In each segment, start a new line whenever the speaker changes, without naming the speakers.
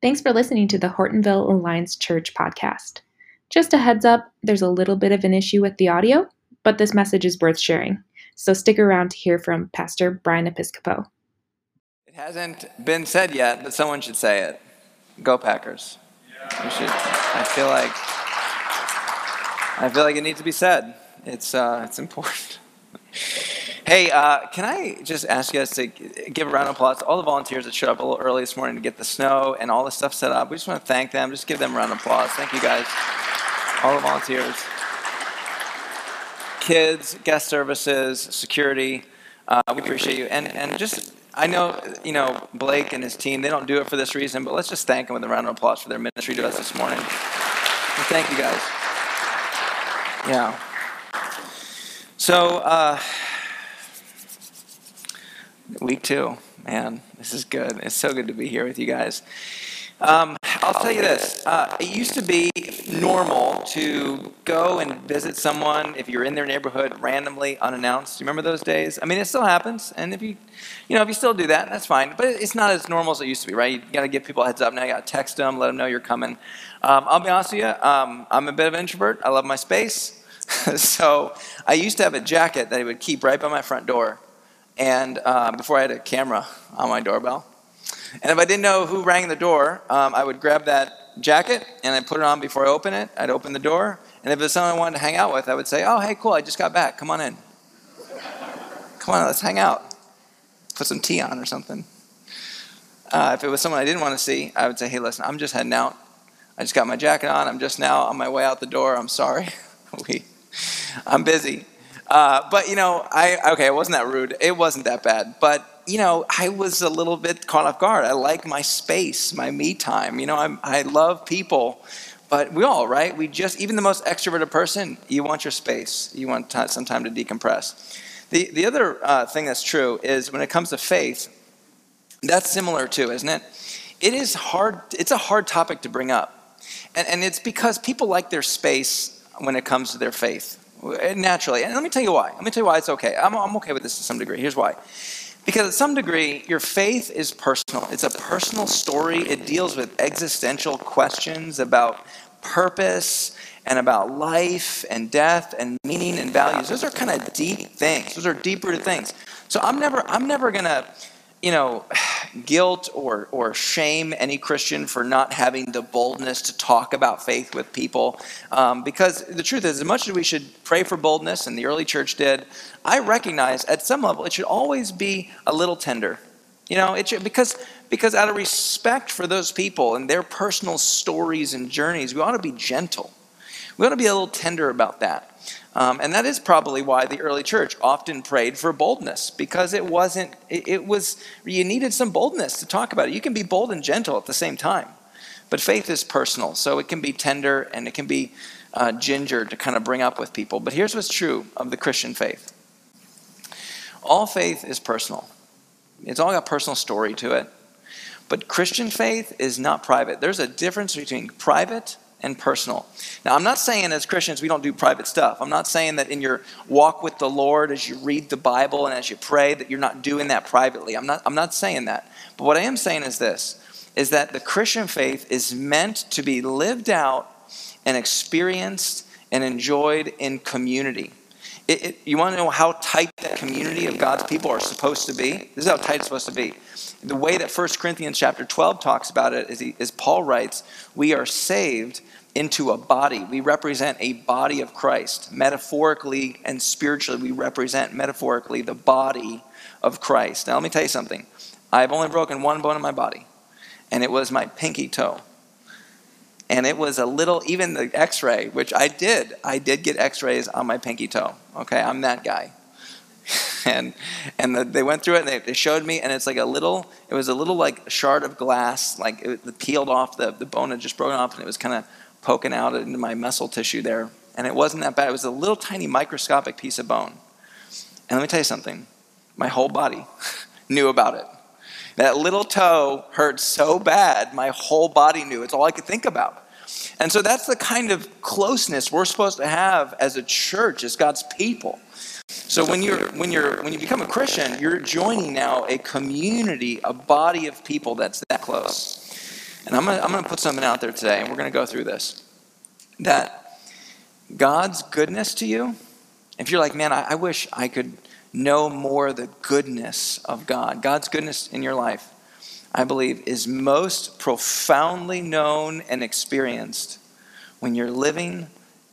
Thanks for listening to the Hortonville Alliance Church podcast. Just a heads up, there's a little bit of an issue with the audio, but this message is worth sharing. So stick around to hear from Pastor Brian Episcopo.
It hasn't been said yet, but someone should say it. Go Packers. You should. I feel like I feel like it needs to be said. It's uh, it's important. Hey, uh, can I just ask you guys to give a round of applause to all the volunteers that showed up a little early this morning to get the snow and all the stuff set up? We just want to thank them. Just give them a round of applause. Thank you guys, all the volunteers, kids, guest services, security. Uh, we appreciate you. And and just I know you know Blake and his team. They don't do it for this reason, but let's just thank them with a round of applause for their ministry to us this morning. And thank you guys. Yeah. So. Uh, Week two, man, this is good. It's so good to be here with you guys. Um, I'll tell you this. Uh, it used to be normal to go and visit someone if you're in their neighborhood randomly, unannounced. You remember those days? I mean, it still happens, and if you, you know, if you still do that, that's fine. But it's not as normal as it used to be, right? You got to give people a heads up now. You got to text them, let them know you're coming. Um, I'll be honest with you. Um, I'm a bit of an introvert. I love my space, so I used to have a jacket that I would keep right by my front door and uh, before I had a camera on my doorbell. And if I didn't know who rang the door, um, I would grab that jacket and I'd put it on before I open it. I'd open the door. And if it was someone I wanted to hang out with, I would say, Oh, hey, cool, I just got back. Come on in. Come on, let's hang out. Put some tea on or something. Uh, if it was someone I didn't want to see, I would say, Hey, listen, I'm just heading out. I just got my jacket on. I'm just now on my way out the door. I'm sorry. we, I'm busy. Uh, but you know, I okay, it wasn't that rude. It wasn't that bad. But you know, I was a little bit caught off guard. I like my space, my me time. You know, I'm, I love people, but we all right. We just even the most extroverted person, you want your space. You want t- some time to decompress. The the other uh, thing that's true is when it comes to faith, that's similar too, isn't it? It is hard. It's a hard topic to bring up, and and it's because people like their space when it comes to their faith naturally. And let me tell you why. Let me tell you why it's okay. I'm, I'm okay with this to some degree. Here's why. Because at some degree, your faith is personal. It's a personal story. It deals with existential questions about purpose and about life and death and meaning and values. Those are kind of deep things. Those are deep rooted things. So I'm never, I'm never gonna you know, guilt or, or shame any Christian for not having the boldness to talk about faith with people. Um, because the truth is, as much as we should pray for boldness, and the early church did, I recognize at some level it should always be a little tender. You know, it should, because, because out of respect for those people and their personal stories and journeys, we ought to be gentle. We ought to be a little tender about that. Um, and that is probably why the early church often prayed for boldness, because it wasn't, it, it, was, you needed some boldness to talk about it. You can be bold and gentle at the same time. But faith is personal, so it can be tender and it can be uh, ginger to kind of bring up with people. But here's what's true of the Christian faith all faith is personal, it's all got personal story to it. But Christian faith is not private. There's a difference between private and personal. Now, I'm not saying as Christians we don't do private stuff. I'm not saying that in your walk with the Lord, as you read the Bible and as you pray, that you're not doing that privately. I'm not, I'm not saying that. But what I am saying is this is that the Christian faith is meant to be lived out and experienced and enjoyed in community. It, it, you want to know how tight that community of God's people are supposed to be? This is how tight it's supposed to be. The way that 1 Corinthians chapter 12 talks about it is, he, is Paul writes, we are saved into a body. We represent a body of Christ. Metaphorically and spiritually, we represent metaphorically the body of Christ. Now, let me tell you something. I've only broken one bone in my body, and it was my pinky toe and it was a little even the x-ray which i did i did get x-rays on my pinky toe okay i'm that guy and and the, they went through it and they, they, showed me and it's like a little it was a little like shard of glass like it, peeled off the, the bone had just broken off and it was kind of poking out into my muscle tissue there and it wasn't that bad it was a little tiny microscopic piece of bone and let me tell you something my whole body knew about it that little toe hurt so bad, my whole body knew. It's all I could think about. And so that's the kind of closeness we're supposed to have as a church, as God's people. So when you're when you're when you become a Christian, you're joining now a community, a body of people that's that close. And I'm to I'm to put something out there today, and we're going to go through this. That God's goodness to you, if you're like, man, I, I wish I could know more the goodness of God, God's goodness in your life, I believe, is most profoundly known and experienced when you're living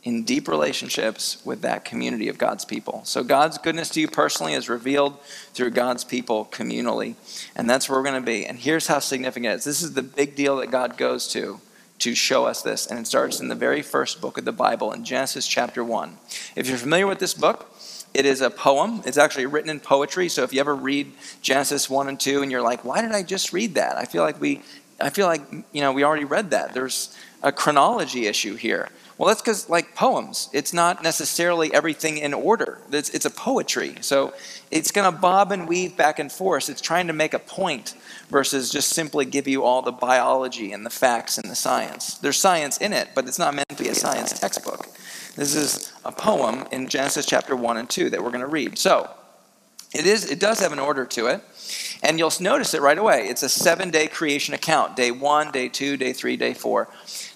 in deep relationships with that community of God's people. So, God's goodness to you personally is revealed through God's people communally. And that's where we're going to be. And here's how significant it is this is the big deal that God goes to to show us this. And it starts in the very first book of the Bible, in Genesis chapter 1. If you're familiar with this book, it is a poem. It's actually written in poetry. So if you ever read Genesis 1 and 2 and you're like, why did I just read that? I feel like we I feel like, you know, we already read that. There's a chronology issue here. Well, that's because, like poems, it's not necessarily everything in order. It's, it's a poetry. So it's going to bob and weave back and forth. It's trying to make a point versus just simply give you all the biology and the facts and the science. There's science in it, but it's not meant to be a science textbook. This is a poem in Genesis chapter 1 and 2 that we're going to read. So it, is, it does have an order to it. And you'll notice it right away. It's a seven day creation account day one, day two, day three, day four.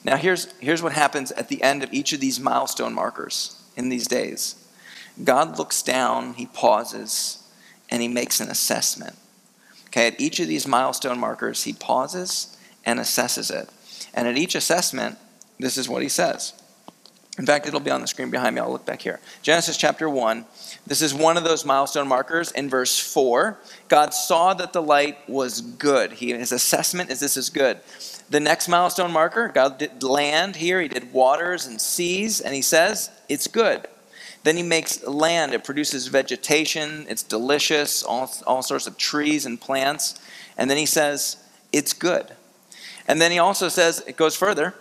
Now, here's, here's what happens at the end of each of these milestone markers in these days God looks down, he pauses, and he makes an assessment. Okay, at each of these milestone markers, he pauses and assesses it. And at each assessment, this is what he says. In fact, it'll be on the screen behind me. I'll look back here. Genesis chapter 1. This is one of those milestone markers in verse 4. God saw that the light was good. He, his assessment is this is good. The next milestone marker, God did land here, He did waters and seas, and He says, it's good. Then He makes land, it produces vegetation, it's delicious, all, all sorts of trees and plants. And then He says, it's good. And then He also says, it goes further,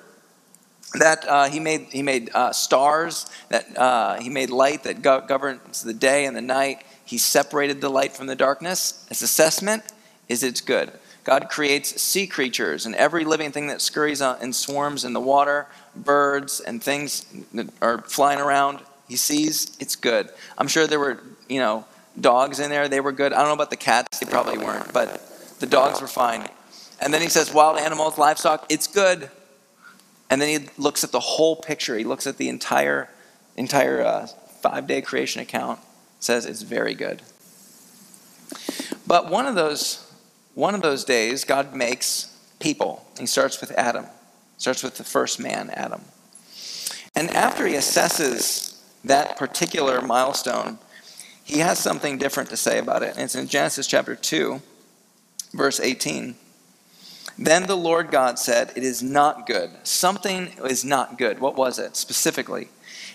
that uh, he made, he made uh, stars, that uh, he made light that go- governs the day and the night. He separated the light from the darkness. His assessment is it's good. God creates sea creatures and every living thing that scurries and swarms in the water, birds and things that are flying around. He sees it's good. I'm sure there were, you know, dogs in there. They were good. I don't know about the cats. They probably weren't, but the dogs were fine. And then he says, wild animals, livestock, it's good. And then he looks at the whole picture. He looks at the entire, entire uh, five day creation account. Says it's very good. But one of those one of those days, God makes people. He starts with Adam, starts with the first man, Adam. And after he assesses that particular milestone, he has something different to say about it. And it's in Genesis chapter 2, verse 18. Then the Lord God said, It is not good. Something is not good. What was it specifically?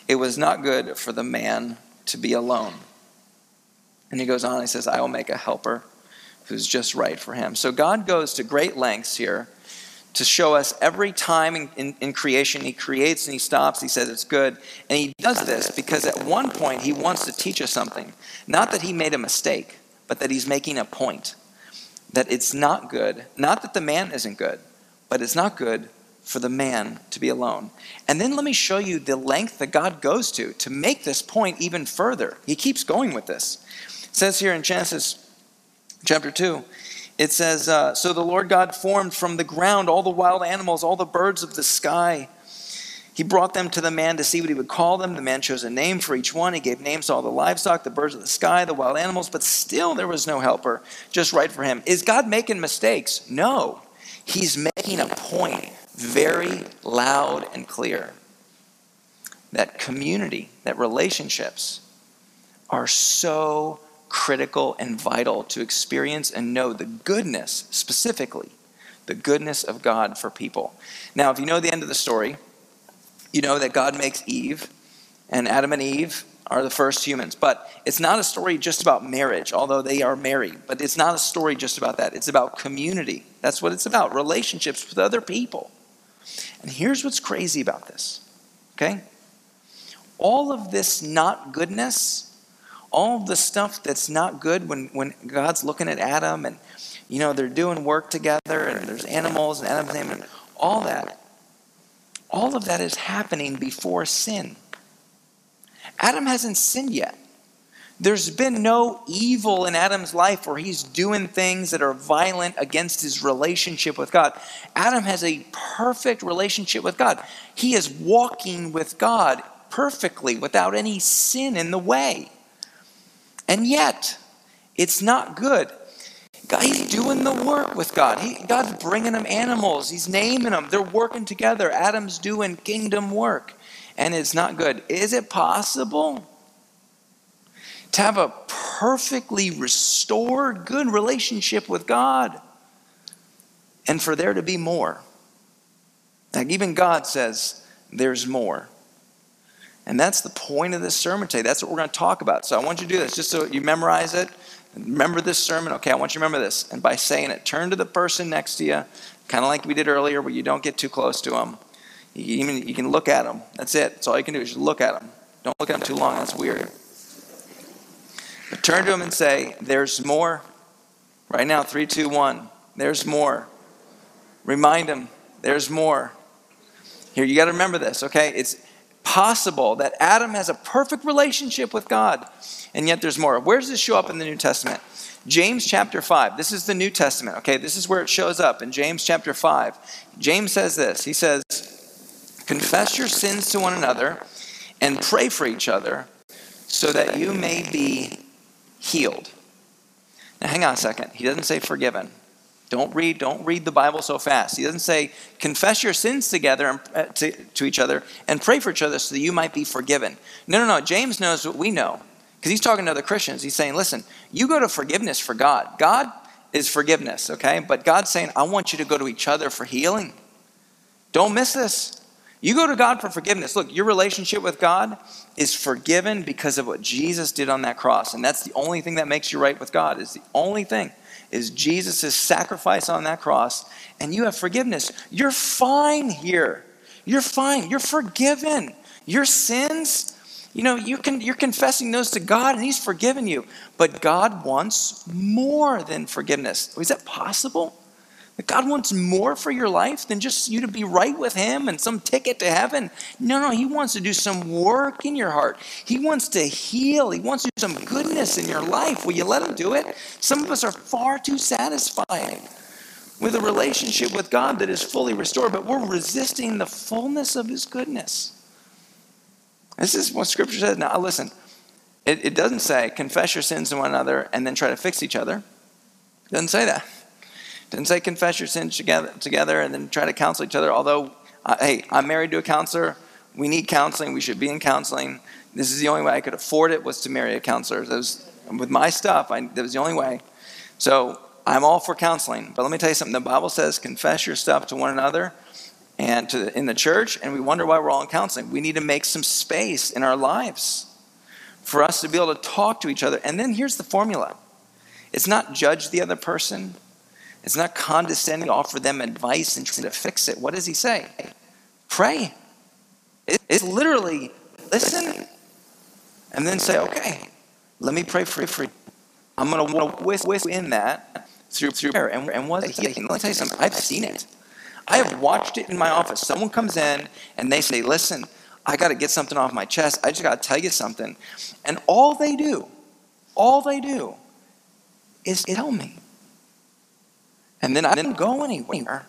It was not good for the man to be alone. And he goes on, he says, I will make a helper who's just right for him. So God goes to great lengths here to show us every time in, in, in, creation he creates and he stops, he says it's good. And he does this because at one point he wants to teach us something. Not that he made a mistake, but that he's making a point. That it's not good, not that the man isn't good, but it's not good for the man to be alone. And then let me show you the length that God goes to to make this point even further. He keeps going with this. It says here in Genesis chapter 2, it says, uh, So the Lord God formed from the ground all the wild animals, all the birds of the sky. He brought them to the man to see what he would call them. The man chose a name for each one. He gave names to all the livestock, the birds of the sky, the wild animals, but still there was no helper just right for him. Is God making mistakes? No. He's making a point very loud and clear that community, that relationships are so critical and vital to experience and know the goodness, specifically, the goodness of God for people. Now, if you know the end of the story, you know that God makes Eve, and Adam and Eve are the first humans. But it's not a story just about marriage, although they are married. But it's not a story just about that. It's about community. That's what it's about relationships with other people. And here's what's crazy about this, okay? All of this not goodness all the stuff that's not good when, when God's looking at Adam and, you know, they're doing work together and there's animals and Adam's name and all that. All of that is happening before sin. Adam hasn't sinned yet. There's been no evil in Adam's life where he's doing things that are violent against his relationship with God. Adam has a perfect relationship with God. He is walking with God perfectly without any sin in the way. And yet, it's not good. God, he's doing the work with God. He, God's bringing them animals. He's naming them. They're working together. Adam's doing kingdom work, and it's not good. Is it possible to have a perfectly restored, good relationship with God and for there to be more? Like even God says, there's more. And that's the point of this sermon today. That's what we're going to talk about. So I want you to do this just so you memorize it. Remember this sermon. Okay, I want you to remember this. And by saying it, turn to the person next to you, kind of like we did earlier, where you don't get too close to them. You, even, you can look at them. That's it. That's all you can do is just look at them. Don't look at them too long. That's weird. But turn to them and say, There's more. Right now, three, two, one. There's more. Remind them, There's more. Here, you got to remember this, okay? It's possible that Adam has a perfect relationship with God, and yet there's more. Where does this show up in the New Testament? James chapter 5. This is the New Testament, okay? This is where it shows up in James chapter 5. James says this He says, Confess your sins to one another and pray for each other so that you may be healed. Now, hang on a second. He doesn't say forgiven. Don't read, don't read the Bible so fast. He doesn't say confess your sins together and, uh, to, to each other and pray for each other so that you might be forgiven. No, no, no. James knows what we know because he's talking to other Christians. He's saying, listen, you go to forgiveness for God. God is forgiveness, okay? But God's saying, I want you to go to each other for healing. Don't miss this. You go to God for forgiveness. Look, your relationship with God is forgiven because of what Jesus did on that cross. And that's the only thing that makes you right with God, is the only thing, is Jesus' sacrifice on that cross. And you have forgiveness. You're fine here. You're fine. You're forgiven. Your sins, you know, you can, you're confessing those to God and He's forgiven you. But God wants more than forgiveness. Is that possible? That God wants more for your life than just you to be right with Him and some ticket to heaven. No, no, He wants to do some work in your heart. He wants to heal. He wants to do some goodness in your life. Will you let Him do it? Some of us are far too satisfied with a relationship with God that is fully restored, but we're resisting the fullness of His goodness. This is what Scripture says. Now, listen, it, it doesn't say confess your sins to one another and then try to fix each other. It doesn't say that. Didn't say confess your sins together, together and then try to counsel each other. Although, uh, hey, I'm married to a counselor. We need counseling. We should be in counseling. This is the only way I could afford it was to marry a counselor. That was, with my stuff, I, that was the only way. So I'm all for counseling. But let me tell you something. The Bible says confess your stuff to one another and to in the church, and we wonder why we're all in counseling. We need to make some space in our lives for us to be able to talk to each other. And then here's the formula it's not judge the other person, it's not condescending to offer them advice and trying to fix it. What does he say? Pray. It's literally listen and then say, okay, let me pray for you. I'm going to whisper in that through, through prayer. And, and what he, let me tell you something. I've seen it. I have watched it in my office. Someone comes in and they say, listen, I got to get something off my chest. I just got to tell you something. And all they do, all they do is tell me. And then I didn't go anywhere.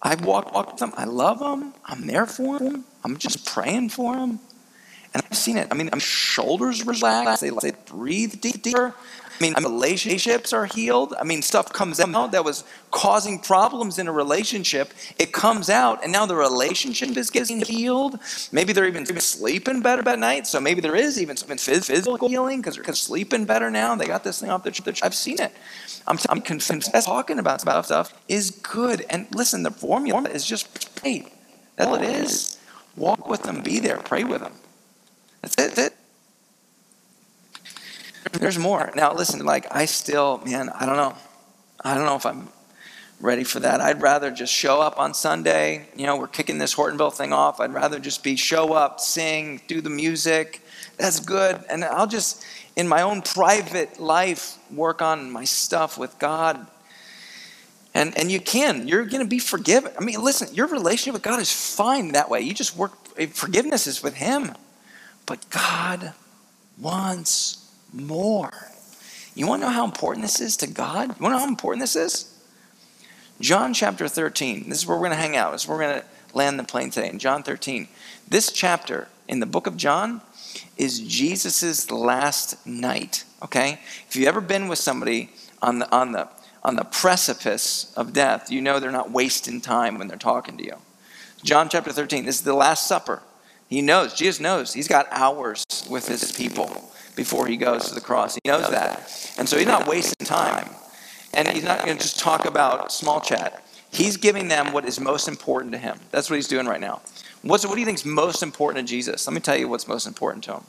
I walk, walk with them. I love them. I'm there for them. I'm just praying for them. And I've seen it. I mean, my shoulders relax. They, they breathe deeper. I mean, relationships are healed. I mean, stuff comes out that was causing problems in a relationship. It comes out, and now the relationship is getting healed. Maybe they're even sleeping better at night. So maybe there is even some physical healing because they're sleeping better now. They got this thing off their. I've seen it. I'm, I'm convinced talking about stuff is good. And listen, the formula is just pray. That's all it is. Walk with them, be there, pray with them. That's it. There's more. Now, listen, like, I still, man, I don't know. I don't know if I'm ready for that. I'd rather just show up on Sunday. You know, we're kicking this Hortonville thing off. I'd rather just be show up, sing, do the music. That's good. And I'll just, in my own private life, work on my stuff with God. And, and you can. You're going to be forgiven. I mean, listen, your relationship with God is fine that way. You just work, forgiveness is with Him. But God wants more. You want to know how important this is to God? You want to know how important this is? John chapter 13. This is where we're going to hang out. This is where we're going to land the plane today. In John 13. This chapter in the book of John is Jesus' last night. Okay? If you've ever been with somebody on the, on, the, on the precipice of death, you know they're not wasting time when they're talking to you. John chapter 13. This is the Last Supper. He knows, Jesus knows, he's got hours with his people before he goes to the cross. He knows that. And so he's not wasting time. And he's not going to just talk about small chat. He's giving them what is most important to him. That's what he's doing right now. What's, what do you think is most important to Jesus? Let me tell you what's most important to him.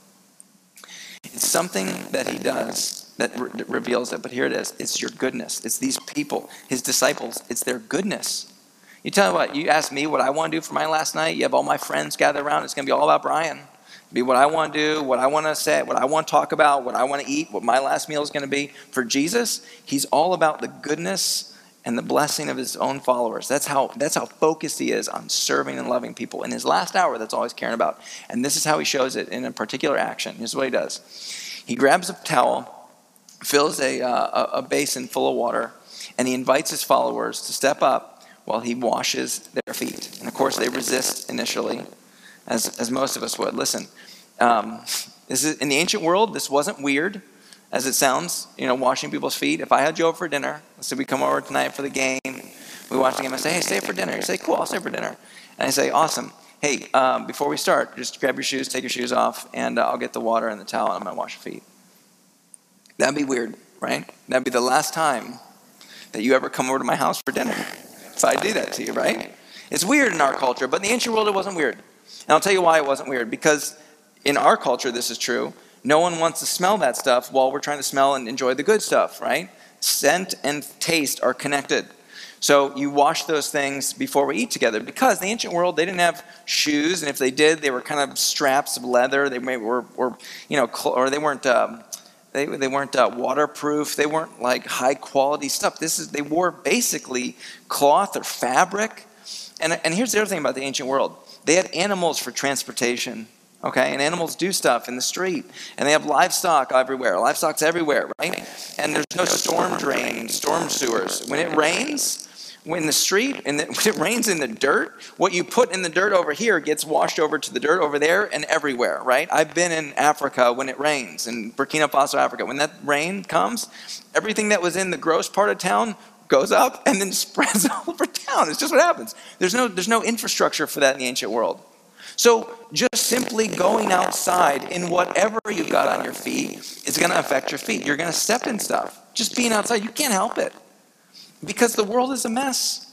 It's something that he does that re- reveals it, but here it is. It's your goodness. It's these people, his disciples. It's their goodness. You tell me what, you ask me what I want to do for my last night. You have all my friends gather around. It's going to be all about Brian. Be what I want to do, what I want to say, what I want to talk about, what I want to eat, what my last meal is going to be. For Jesus, he's all about the goodness and the blessing of his own followers. That's how, that's how focused he is on serving and loving people. In his last hour, that's all he's caring about. And this is how he shows it in a particular action. Here's what he does he grabs a towel, fills a, uh, a basin full of water, and he invites his followers to step up while he washes their feet. And of course, they resist initially, as, as most of us would. Listen, um, this is, in the ancient world, this wasn't weird as it sounds, you know, washing people's feet. If I had you over for dinner, let's say we come over tonight for the game, we watch the game, I say, hey, stay for dinner. You say, cool, I'll stay for dinner. And I say, awesome. Hey, um, before we start, just grab your shoes, take your shoes off, and uh, I'll get the water and the towel, and I'm going to wash your feet. That'd be weird, right? That'd be the last time that you ever come over to my house for dinner if I do that to you, right? It's weird in our culture, but in the ancient world, it wasn't weird. And I'll tell you why it wasn't weird. Because in our culture, this is true. No one wants to smell that stuff while we're trying to smell and enjoy the good stuff, right? Scent and taste are connected. So you wash those things before we eat together because the ancient world they didn't have shoes, and if they did, they were kind of straps of leather. They were, were you know, or they weren't. Um, they, they weren't uh, waterproof. They weren't like high quality stuff. This is they wore basically cloth or fabric. And, and here's the other thing about the ancient world: they had animals for transportation okay? And animals do stuff in the street, and they have livestock everywhere. Livestock's everywhere, right? And there's no storm drain, storm sewers. When it rains, when the street and when it rains in the dirt, what you put in the dirt over here gets washed over to the dirt over there and everywhere, right? I've been in Africa when it rains, in Burkina Faso, Africa. When that rain comes, everything that was in the gross part of town goes up and then spreads all over town. It's just what happens. There's no, there's no infrastructure for that in the ancient world. So just simply going outside in whatever you've got on your feet is going to affect your feet. You're going to step in stuff. Just being outside, you can't help it because the world is a mess.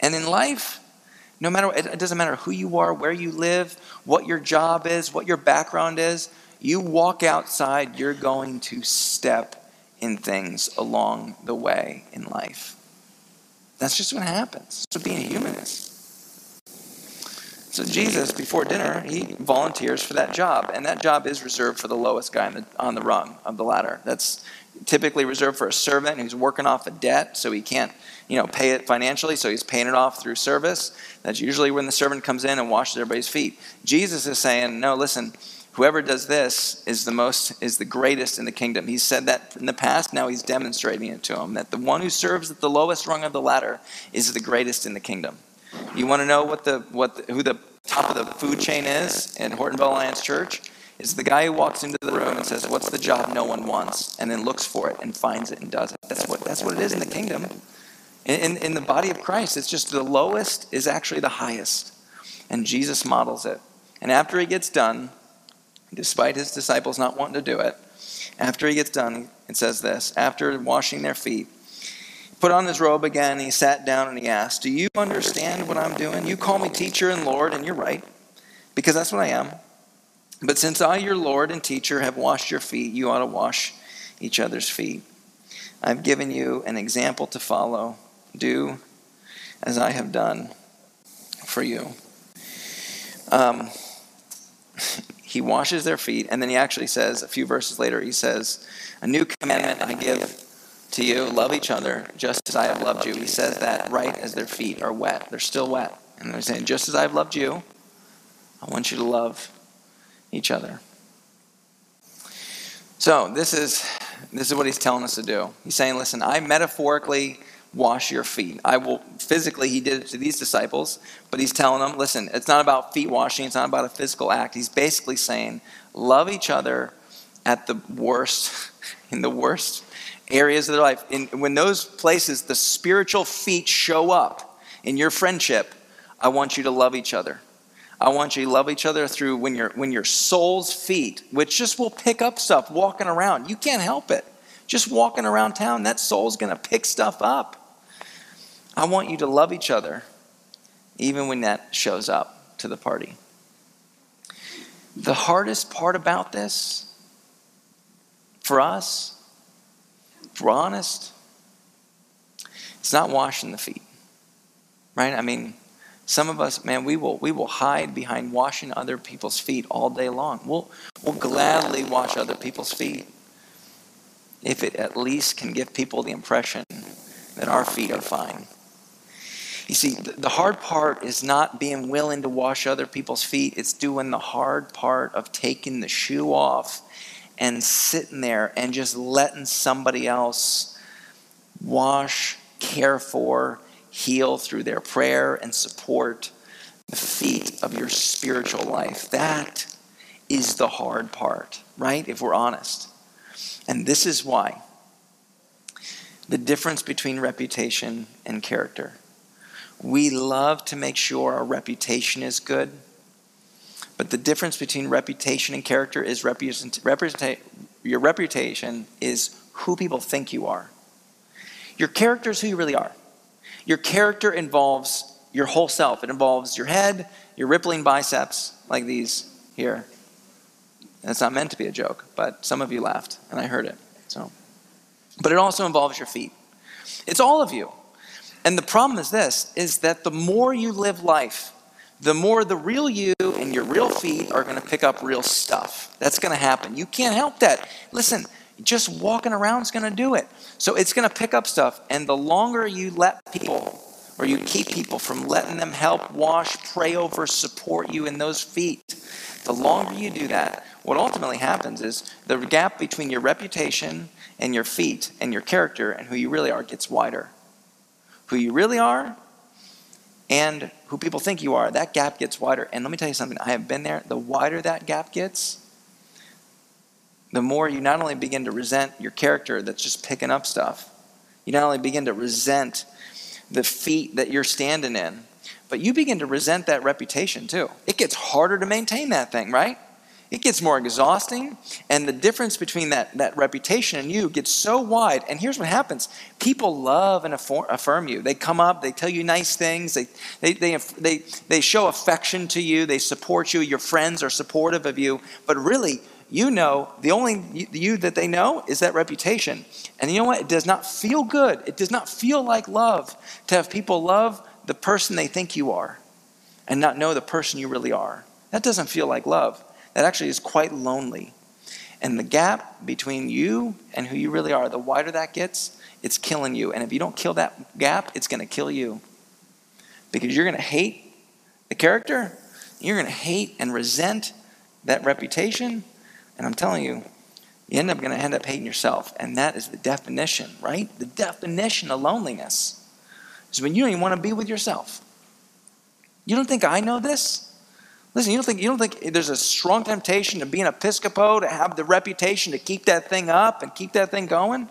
And in life, no matter it doesn't matter who you are, where you live, what your job is, what your background is, you walk outside, you're going to step in things along the way in life. That's just what happens. What being a human is. So Jesus, before dinner, he volunteers for that job, and that job is reserved for the lowest guy on the, on the rung of the ladder. That's typically reserved for a servant who's working off a debt, so he can't, you know, pay it financially, so he's paying it off through service. That's usually when the servant comes in and washes everybody's feet. Jesus is saying, no, listen, whoever does this is the most is the greatest in the kingdom. He said that in the past, now he's demonstrating it to them that the one who serves at the lowest rung of the ladder is the greatest in the kingdom. You want to know what the, what the, who the top of the food chain is in Hortonville Alliance Church? It's the guy who walks into the room and says, What's the job no one wants? and then looks for it and finds it and does it. That's what, that's what it is in the kingdom. In, in, in the body of Christ, it's just the lowest is actually the highest. And Jesus models it. And after he gets done, despite his disciples not wanting to do it, after he gets done, it says this after washing their feet, put on his robe again, he sat down and he asked, Do you understand what I'm doing? You call me teacher and Lord, and you're right, because that's what I am. But since I, your Lord and teacher, have washed your feet, you ought to wash each other's feet. I've given you an example to follow. Do as I have done for you. Um, he washes their feet, and then he actually says, a few verses later, he says, A new commandment I give to you, love each other just as I have loved you. He says that right as their feet are wet. They're still wet. And they're saying, just as I've loved you, I want you to love each other. So this is this is what he's telling us to do. He's saying, listen, I metaphorically wash your feet. I will physically, he did it to these disciples, but he's telling them, listen, it's not about feet washing, it's not about a physical act. He's basically saying, love each other at the worst, in the worst areas of their life. In, when those places, the spiritual feet show up in your friendship, I want you to love each other. I want you to love each other through when your when your soul's feet, which just will pick up stuff walking around. You can't help it. Just walking around town, that soul's to pick stuff up. I want you to love each other, even when that shows up to the party. The hardest part about this, for us, if we're honest, it's not washing the feet, right? I mean, some of us, man, we will we will hide behind washing other people's feet all day long. We'll we'll gladly wash other people's feet if it at least can give people the impression that our feet are fine. You see, the hard part is not being willing to wash other people's feet, it's doing the hard part of taking the shoe off and sitting there and just letting somebody else wash, care for, heal through their prayer and support the feet of your spiritual life. That is the hard part, right? If we're honest. And this is why the difference between reputation and character. We love to make sure our reputation is good. But the difference between reputation and character is represent, your reputation is who people think you are. Your character is who you really are. Your character involves your whole self. It involves your head, your rippling biceps, like these here. And it's not meant to be a joke, but some of you laughed, and I heard it. So, but it also involves your feet. It's all of you. And the problem is this is that the more you live life, the more the real you and your real feet are going to pick up real stuff. That's going to happen. You can't help that. Listen, just walking around is going to do it. So it's going to pick up stuff. And the longer you let people or you keep people from letting them help wash, pray over, support you in those feet, the longer you do that, what ultimately happens is the gap between your reputation and your feet and your character and who you really are gets wider who you really are and who people think you are, that gap gets wider. And let me tell you something, I have been there. The wider that gap gets, the more you not only begin to resent your character that's just picking up stuff, you not only begin to resent the feet that you're standing in, but you begin to resent that reputation too. It gets harder to maintain that thing, right? It gets more exhausting and the difference between that, that reputation and you gets so wide. And here's what happens. People love and affirm you. They come up they tell you nice things. They, they, they, they, they show affection to you. They support you. Your friends are supportive of you. But really you know the only you that they know is that reputation. And you know what? It does not feel good. It does not feel like love to have people love the person they think you are and not know the person you really are. That doesn't feel like love that actually is quite lonely. And the gap between you and who you really are, the wider that gets, it's killing you. And if you don't kill that gap, it's going to kill you. Because you're going to hate the character, you're going to hate and resent that reputation. And I'm telling you, you end up going to end up hating yourself. And that is the definition, right? The definition of loneliness is when you don't even want to be with yourself. You don't think I know this? Listen, you don't think you don't think there's a strong temptation to be an Episcopo to have the reputation to keep that thing up and keep that thing going?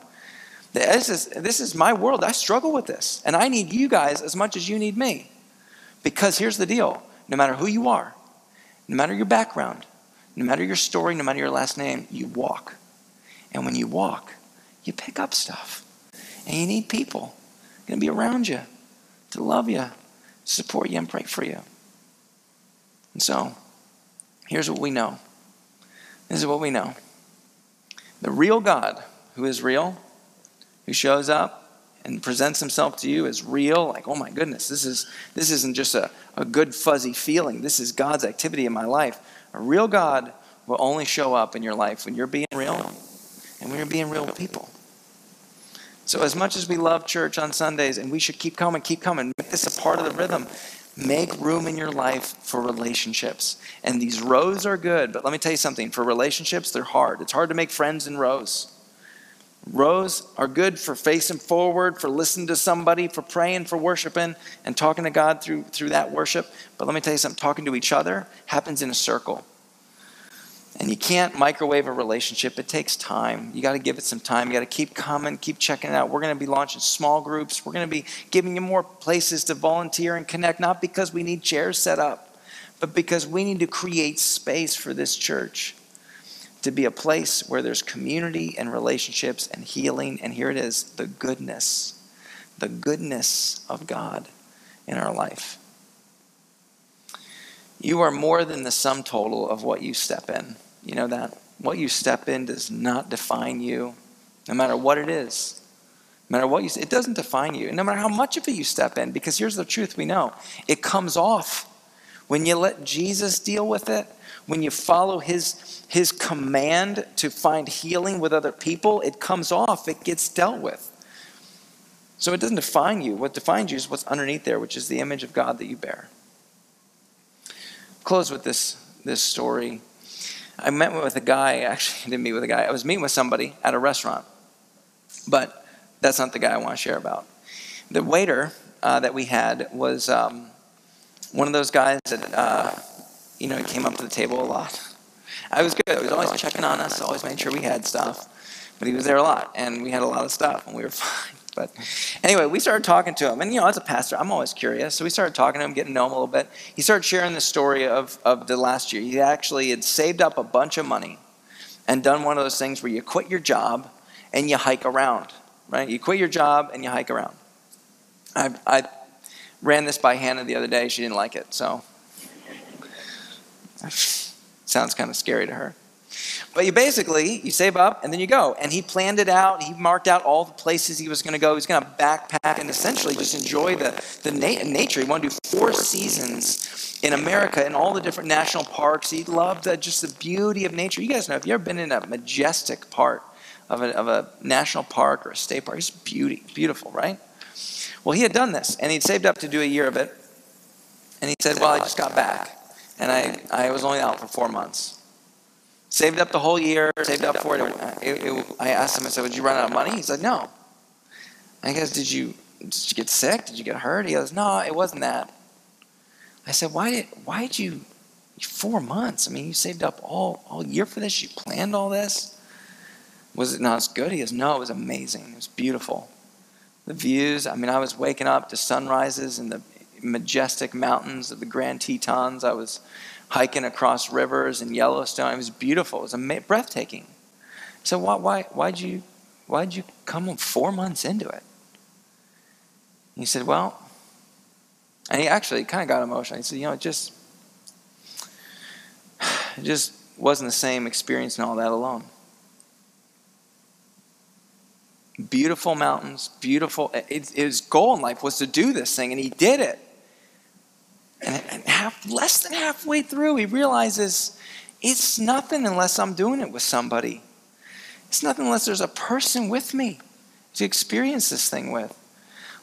This is this is my world. I struggle with this, and I need you guys as much as you need me. Because here's the deal: no matter who you are, no matter your background, no matter your story, no matter your last name, you walk, and when you walk, you pick up stuff, and you need people going to be around you to love you, support you, and pray for you. And so, here's what we know this is what we know the real God, who is real, who shows up and presents himself to you as real, like, oh my goodness, this, is, this isn't just a, a good fuzzy feeling. This is God's activity in my life. A real God will only show up in your life when you're being real and when you're being real people. So, as much as we love church on Sundays, and we should keep coming, keep coming, make this a part of the rhythm, Make room in your life for relationships. And these rows are good, but let me tell you something for relationships, they're hard. It's hard to make friends in rows. Rows are good for facing forward, for listening to somebody, for praying, for worshiping, and talking to God through, through that worship. But let me tell you something talking to each other happens in a circle. And you can't microwave a relationship. It takes time. You got to give it some time. You got to keep coming, keep checking it out. We're going to be launching small groups. We're going to be giving you more places to volunteer and connect, not because we need chairs set up, but because we need to create space for this church to be a place where there's community and relationships and healing. And here it is the goodness, the goodness of God in our life. You are more than the sum total of what you step in. You know that? What you step in does not define you, no matter what it is. No matter what you it doesn't define you. No matter how much of it you step in, because here's the truth we know it comes off. When you let Jesus deal with it, when you follow his, his command to find healing with other people, it comes off, it gets dealt with. So it doesn't define you. What defines you is what's underneath there, which is the image of God that you bear. Close with this, this story. I met with a guy, actually, I didn't meet with a guy. I was meeting with somebody at a restaurant, but that's not the guy I want to share about. The waiter uh, that we had was um, one of those guys that uh, you know, came up to the table a lot. I was good. He was always checking on us, always made sure we had stuff. But he was there a lot, and we had a lot of stuff, and we were fine. But anyway, we started talking to him. And, you know, as a pastor, I'm always curious. So we started talking to him, getting to know him a little bit. He started sharing the story of, of the last year. He actually had saved up a bunch of money and done one of those things where you quit your job and you hike around, right? You quit your job and you hike around. I, I ran this by Hannah the other day. She didn't like it, so Sounds kind of scary to her. But you basically you save up and then you go. And he planned it out. He marked out all the places he was going to go. He was going to backpack and essentially just enjoy the, the na- nature. He wanted to do four seasons in America in all the different national parks. He loved the, just the beauty of nature. You guys know if you ever been in a majestic part of a, of a national park or a state park, it's beauty, beautiful, right? Well, he had done this and he'd saved up to do a year of it. And he said, Well, I just got back and I, I was only out for four months. Saved up the whole year, saved up for it. it, it I asked him, I said, Would you run out of money? He said, No. I guess, did you, did you get sick? Did you get hurt? He goes, No, it wasn't that. I said, Why did, why did you, four months? I mean, you saved up all, all year for this? You planned all this? Was it not as good? He goes, No, it was amazing. It was beautiful. The views, I mean, I was waking up to sunrises and the majestic mountains of the Grand Tetons. I was hiking across rivers and Yellowstone. It was beautiful. It was ama- breathtaking. So why why why'd you why'd you come four months into it? he said, well, and he actually kind of got emotional. He said, you know, it just it just wasn't the same experience and all that alone. Beautiful mountains, beautiful. It, his goal in life was to do this thing, and he did it. Less than halfway through, he realizes it's nothing unless I'm doing it with somebody. It's nothing unless there's a person with me to experience this thing with.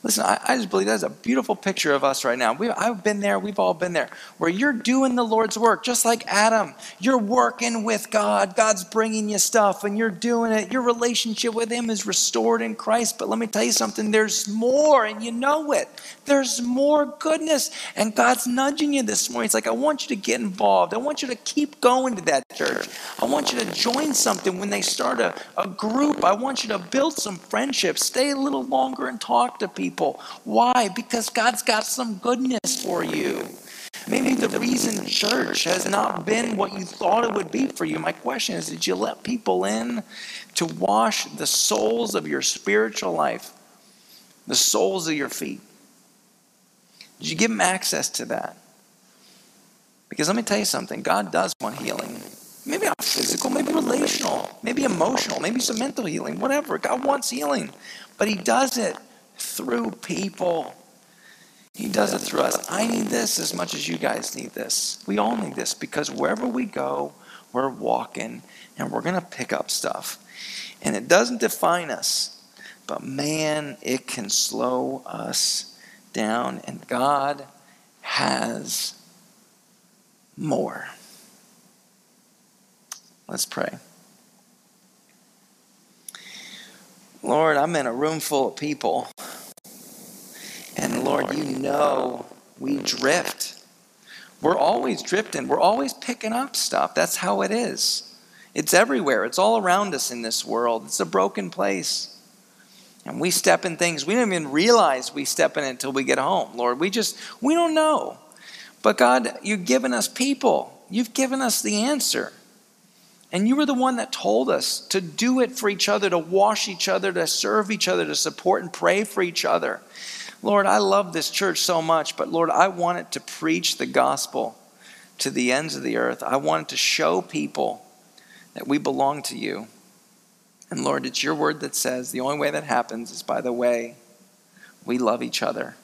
Listen, I, I, just believe that's a beautiful picture of us right now. We, I've been there, we've all been there, where you're doing the Lord's work, just like Adam. You're working with God. God's bringing you stuff, and you're doing it. Your relationship with Him is restored in Christ. But let me tell you something there's more, and you know it. There's more goodness, and God's nudging you this morning. It's like, I want you to get involved. I want you to keep going to that church. I want you to join something when they start a, a group. I want you to build some friendships, stay a little longer and talk to people people. Why? Because God's got some goodness for you. Maybe the reason church has not been what you thought it would be for you. My question is Did you let people in to wash the soles of your spiritual life, the soles of your feet? Did you give them access to that? Because let me tell you something God does want healing. Maybe not physical, maybe relational, maybe emotional, maybe some mental healing, whatever. God wants healing, but He does it through people. He does it through us. I need this as much as you guys need this. We all need this because wherever we go, we're walking and we're going to pick up stuff. And it doesn't define us, but man, it can slow us down. And God has more. Let's pray. Lord, I'm in a room full of people. And Lord, you know we drift. We're always drifting. We're always picking up stuff. That's how it is. It's everywhere. It's all around us in this world. It's a broken place. And we step in things we don't even realize we step in until we get home. Lord, we just, we don't know. But God, you've given us people. You've given us the answer. And you were the one that told us to do it for each other, to wash each other, to serve each other, to support and pray for each other. Lord, I love this church so much, but Lord, I want it to preach the gospel to the ends of the earth. I want it to show people that we belong to you. And Lord, it's your word that says the only way that happens is by the way we love each other.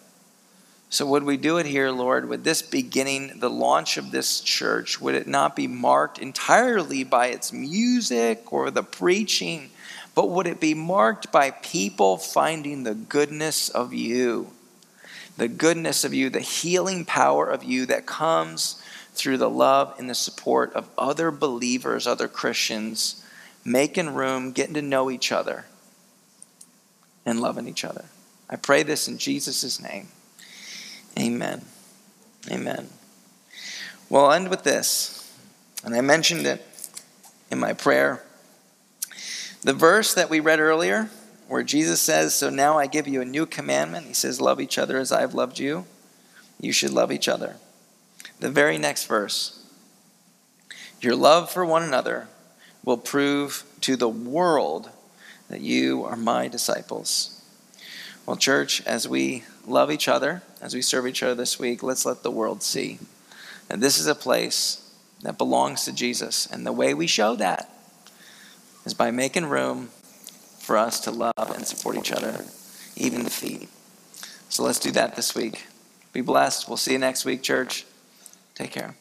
So, would we do it here, Lord, with this beginning, the launch of this church? Would it not be marked entirely by its music or the preaching, but would it be marked by people finding the goodness of you? The goodness of you, the healing power of you that comes through the love and the support of other believers, other Christians, making room, getting to know each other, and loving each other. I pray this in Jesus' name. Amen. Amen. Well, I'll end with this. And I mentioned it in my prayer. The verse that we read earlier, where Jesus says, So now I give you a new commandment. He says, Love each other as I have loved you. You should love each other. The very next verse, Your love for one another will prove to the world that you are my disciples. Well, church, as we love each other, as we serve each other this week, let's let the world see that this is a place that belongs to Jesus. And the way we show that is by making room for us to love and support each other, even the feet. So let's do that this week. Be blessed. We'll see you next week, church. Take care.